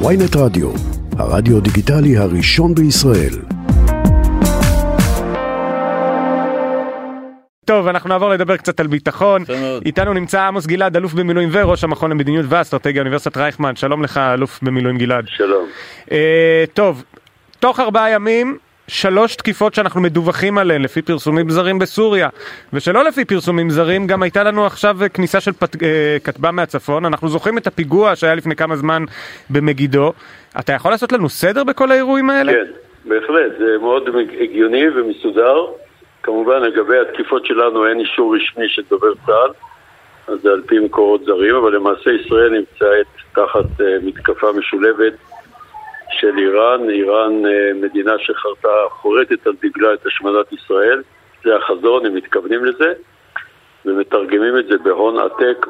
ויינט רדיו, הרדיו דיגיטלי הראשון בישראל. טוב, אנחנו נעבור לדבר קצת על ביטחון. איתנו נמצא עמוס גלעד, אלוף במילואים וראש המכון למדיניות ואסטרטגיה, אוניברסיטת רייכמן. שלום לך, אלוף במילואים גלעד. שלום. אה, טוב, תוך ארבעה ימים, שלוש תקיפות שאנחנו מדווחים עליהן לפי פרסומים זרים בסוריה. ושלא לפי פרסומים זרים, גם הייתה לנו עכשיו כניסה של פת... אה, כטב"ם מהצפון. אנחנו זוכרים את הפיגוע שהיה לפני כמה זמן במגידו. אתה יכול לעשות לנו סדר בכל האירועים האלה? כן, בהחלט. זה מאוד הגיוני ומסודר. כמובן לגבי התקיפות שלנו אין אישור רשמי של דובר צה"ל, אז זה על פי מקורות זרים, אבל למעשה ישראל נמצאת תחת uh, מתקפה משולבת של איראן, איראן uh, מדינה שחרתה, חורטת על דגלה את השמדת ישראל, זה החזון, הם מתכוונים לזה, ומתרגמים את זה בהון עתק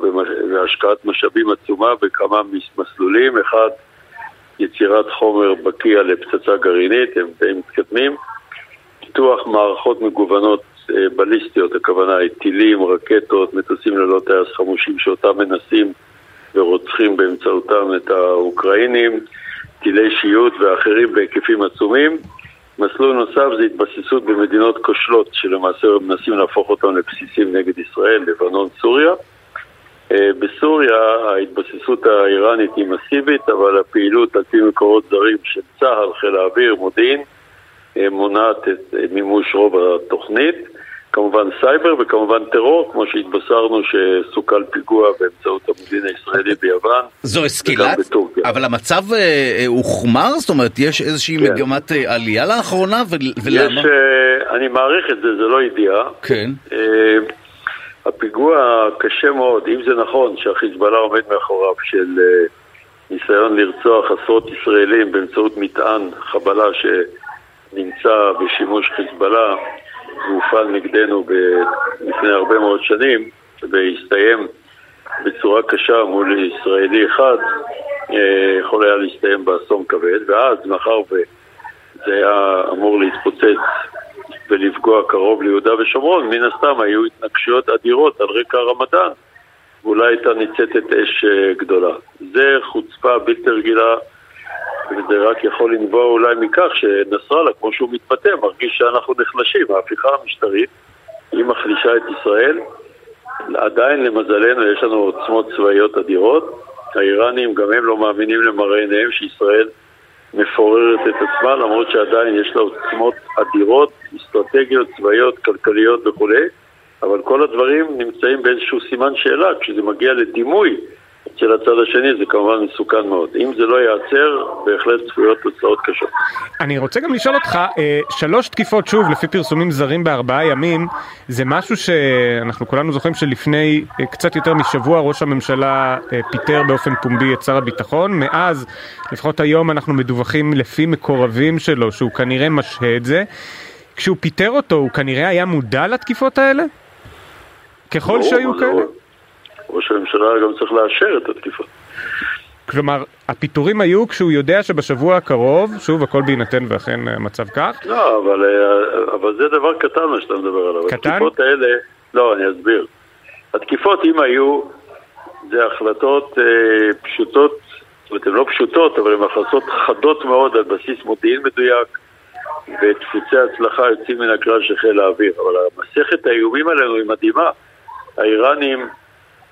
והשקעת משאבים עצומה בכמה מסלולים, אחד יצירת חומר בקיע לפצצה גרעינית, הם די מתקדמים פיתוח מערכות מגוונות אה, בליסטיות, הכוונה היא טילים, רקטות, מטוסים ללא טייס חמושים שאותם מנסים ורוצחים באמצעותם את האוקראינים, טילי שיוט ואחרים בהיקפים עצומים. מסלול נוסף זה התבססות במדינות כושלות שלמעשה מנסים להפוך אותם לבסיסים נגד ישראל, לבנון, סוריה. אה, בסוריה ההתבססות האיראנית היא מסיבית, אבל הפעילות על פי מקורות זרים של צה"ל, חיל האוויר, מודיעין, מונעת את מימוש רוב התוכנית. כמובן סייבר וכמובן טרור, כמו שהתבשרנו שסוכל פיגוע באמצעות המודיעין הישראלי ביוון. זו אסקילת? אבל המצב הוחמר? אה, זאת אומרת, יש איזושהי כן. מגמת אה, עלייה לאחרונה? ולמה? יש, אה, אני מעריך את זה, זה לא ידיעה. כן. הפיגוע קשה מאוד, אם זה נכון שהחיזבאללה עומד מאחוריו של ניסיון לרצוח עשרות ישראלים באמצעות מטען חבלה ש... נמצא בשימוש חיזבאללה והופעל נגדנו ב- לפני הרבה מאוד שנים והסתיים בצורה קשה מול ישראלי אחד, אה, יכול היה להסתיים באסון כבד, ואז מאחר וזה היה אמור להתפוצץ ולפגוע קרוב ליהודה ושומרון, מן הסתם היו התנגשויות אדירות על רקע הרמדאן ואולי הייתה ניצתת אש אה, גדולה. זה חוצפה בלתי רגילה וזה רק יכול לנבוע אולי מכך שנסראללה, כמו שהוא מתבטא, מרגיש שאנחנו נחלשים. ההפיכה המשטרית, היא מחלישה את ישראל. עדיין, למזלנו, יש לנו עוצמות צבאיות אדירות. האיראנים, גם הם לא מאמינים למראה עיניהם שישראל מפוררת את עצמה, למרות שעדיין יש לה עוצמות אדירות, אסטרטגיות, צבאיות, כלכליות וכולי. אבל כל הדברים נמצאים באיזשהו סימן שאלה כשזה מגיע לדימוי של הצד השני זה כמובן מסוכן מאוד. אם זה לא ייעצר, בהחלט צפויות תוצאות קשות. אני רוצה גם לשאול אותך, אה, שלוש תקיפות שוב, לפי פרסומים זרים בארבעה ימים, זה משהו שאנחנו כולנו זוכרים שלפני אה, קצת יותר משבוע ראש הממשלה אה, פיטר באופן פומבי את שר הביטחון. מאז, לפחות היום אנחנו מדווחים לפי מקורבים שלו שהוא כנראה משהה את זה. כשהוא פיטר אותו, הוא כנראה היה מודע לתקיפות האלה? ככל שהיו כאלה? ראש הממשלה גם צריך לאשר את התקיפה. כלומר, הפיטורים היו כשהוא יודע שבשבוע הקרוב, שוב הכל בהינתן ואכן המצב כך? לא, אבל, אה, אבל זה דבר קטן מה שאתה מדבר עליו. קטן? התקיפות האלה, לא, אני אסביר. התקיפות, אם היו, זה החלטות אה, פשוטות, זאת אומרת, הן לא פשוטות, אבל הן החלטות חדות מאוד על בסיס מודיעין מדויק ודפוסי הצלחה יוצאים מן הכלל של חיל האוויר. אבל מסכת האיומים עלינו היא מדהימה. האיראנים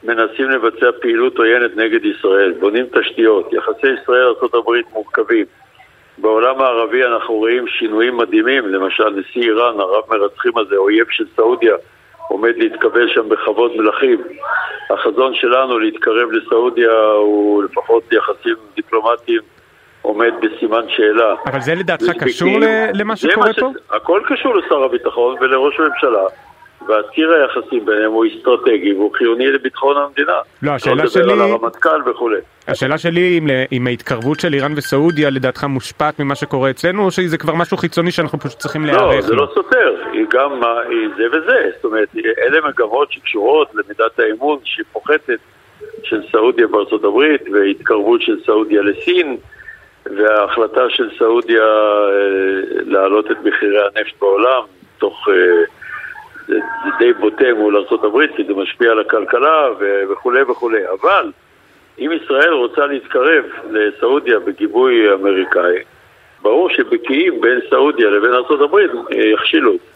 מנסים לבצע פעילות עוינת נגד ישראל, בונים תשתיות, יחסי ישראל-ארה"ב מורכבים. בעולם הערבי אנחנו רואים שינויים מדהימים, למשל נשיא איראן, הרב מרצחים הזה, אויב של סעודיה, עומד להתקבל שם בכבוד מלכים. החזון שלנו להתקרב לסעודיה הוא לפחות יחסים דיפלומטיים עומד בסימן שאלה. אבל זה לדעתך קשור למה שקורה פה? הכל קשור לשר הביטחון ולראש הממשלה. והציר היחסים ביניהם הוא אסטרטגי והוא חיוני לביטחון המדינה. לא, השאלה שלי... לא לדבר על הרמטכ"ל וכולי. השאלה שלי אם, אם ההתקרבות של איראן וסעודיה לדעתך מושפעת ממה שקורה אצלנו, או שזה כבר משהו חיצוני שאנחנו פשוט צריכים להיערך? לא, זה לא סותר, היא גם היא זה וזה. זאת אומרת, אלה מגמות שקשורות למידת האמון שהיא פוחתת של סעודיה בארצות הברית, והתקרבות של סעודיה לסין. וההחלטה של סעודיה אה, להעלות את מחירי הנפט בעולם תוך אה, זה, די בוטה מול ארה"ב כי זה משפיע על הכלכלה וכולי וכולי, אבל אם ישראל רוצה להתקרב לסעודיה בגיבוי אמריקאי, ברור שבקיאים בין סעודיה לבין ארה"ב יכשילו את זה.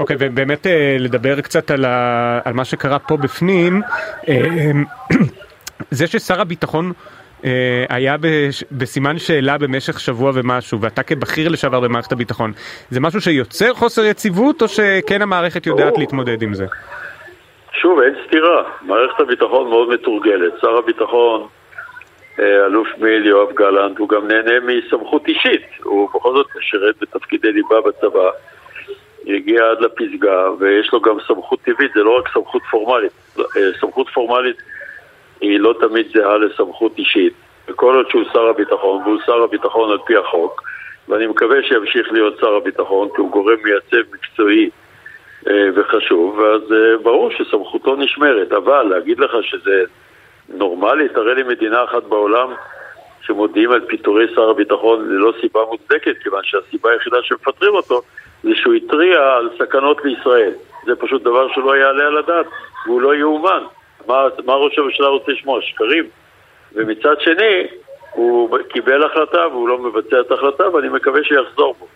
אוקיי, okay, ובאמת אה, לדבר קצת על, ה, על מה שקרה פה בפנים, אה, זה ששר הביטחון אה, היה בסימן שאלה במשך שבוע ומשהו, ואתה כבכיר לשעבר במערכת הביטחון, זה משהו שיוצר חוסר יציבות, או שכן המערכת יודעת להתמודד עם זה? שוב, אין סתירה. מערכת הביטחון מאוד מתורגלת. שר הביטחון, אלוף מיל יואב גלנט, הוא גם נהנה מסמכות אישית. הוא בכל זאת שירת בתפקידי ליבה בצבא. הגיע עד לפסגה, ויש לו גם סמכות טבעית, זה לא רק סמכות פורמלית. סמכות פורמלית היא לא תמיד זהה לסמכות אישית. וכל עוד שהוא שר הביטחון, והוא שר הביטחון על פי החוק, ואני מקווה שימשיך להיות שר הביטחון, כי הוא גורם מייצב מקצועי אה, וחשוב, ואז אה, ברור שסמכותו נשמרת. אבל להגיד לך שזה נורמלי, תראה לי מדינה אחת בעולם שמודיעים על פיטורי שר הביטחון ללא סיבה מוצדקת, כיוון שהסיבה היחידה שמפטרים אותו זה שהוא התריע על סכנות לישראל. זה פשוט דבר שלא יעלה על הדעת, והוא לא יאומן. מה, מה ראש הממשלה רוצה לשמוע? שקרים? ומצד שני, הוא קיבל החלטה והוא לא מבצע את ההחלטה ואני מקווה שיחזור בו.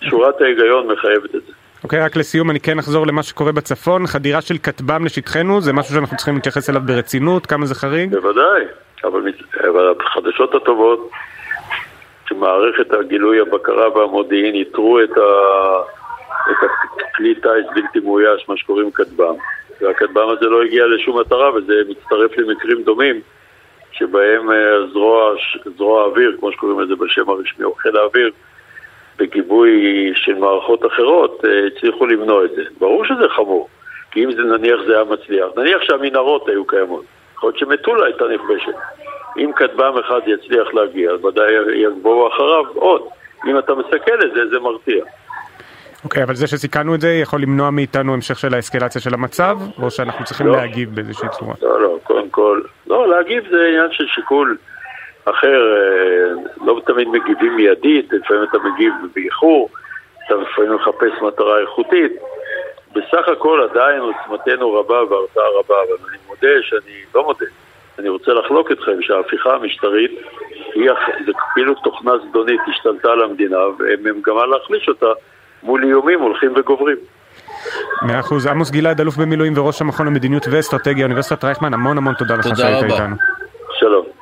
שורת ההיגיון מחייבת את זה. אוקיי, okay, רק לסיום אני כן אחזור למה שקורה בצפון. חדירה של כטב"ם לשטחנו זה משהו שאנחנו צריכים להתייחס אליו ברצינות, כמה זה חריג? בוודאי, אבל, אבל החדשות הטובות שמערכת הגילוי, הבקרה והמודיעין איתרו את, ה... את הכלי טיס בלתי מאויש, מה שקוראים כטב"ם. והכטב"ם הזה לא הגיע לשום מטרה וזה מצטרף למקרים דומים שבהם אה, זרוע, זרוע האוויר, כמו שקוראים לזה בשם הרשמי, או חיל האוויר, בגיבוי של מערכות אחרות, אה, הצליחו למנוע את זה. ברור שזה חמור, כי אם זה נניח זה היה מצליח, נניח שהמנהרות היו קיימות, יכול להיות שמטולה הייתה נכבשת. אם כטב"ם אחד יצליח להגיע, אז ודאי יגבוהו אחריו עוד. אם אתה מסכל את זה, זה מרתיע. אוקיי, okay, אבל זה שסיכנו את זה יכול למנוע מאיתנו המשך של האסקלציה של המצב, או שאנחנו צריכים לא. להגיב באיזושהי צורה? לא, לא, קודם כל, לא, להגיב זה עניין של שיקול אחר, אה, לא תמיד מגיבים מיידית, לפעמים אתה מגיב באיחור, אתה לפעמים מחפש מטרה איכותית. בסך הכל עדיין עוצמתנו רבה והרתעה רבה, אבל אני מודה שאני לא מודה. אני רוצה לחלוק אתכם שההפיכה המשטרית היא, כאילו תוכנה זדונית השתלטה על המדינה ומגמה להחליש אותה מול איומים הולכים וגוברים. מאה אחוז. עמוס גלעד, אלוף במילואים וראש המכון למדיניות ואסטרטגיה, אוניברסיטת רייכמן, המון המון תודה לך שהיית איתנו. שלום.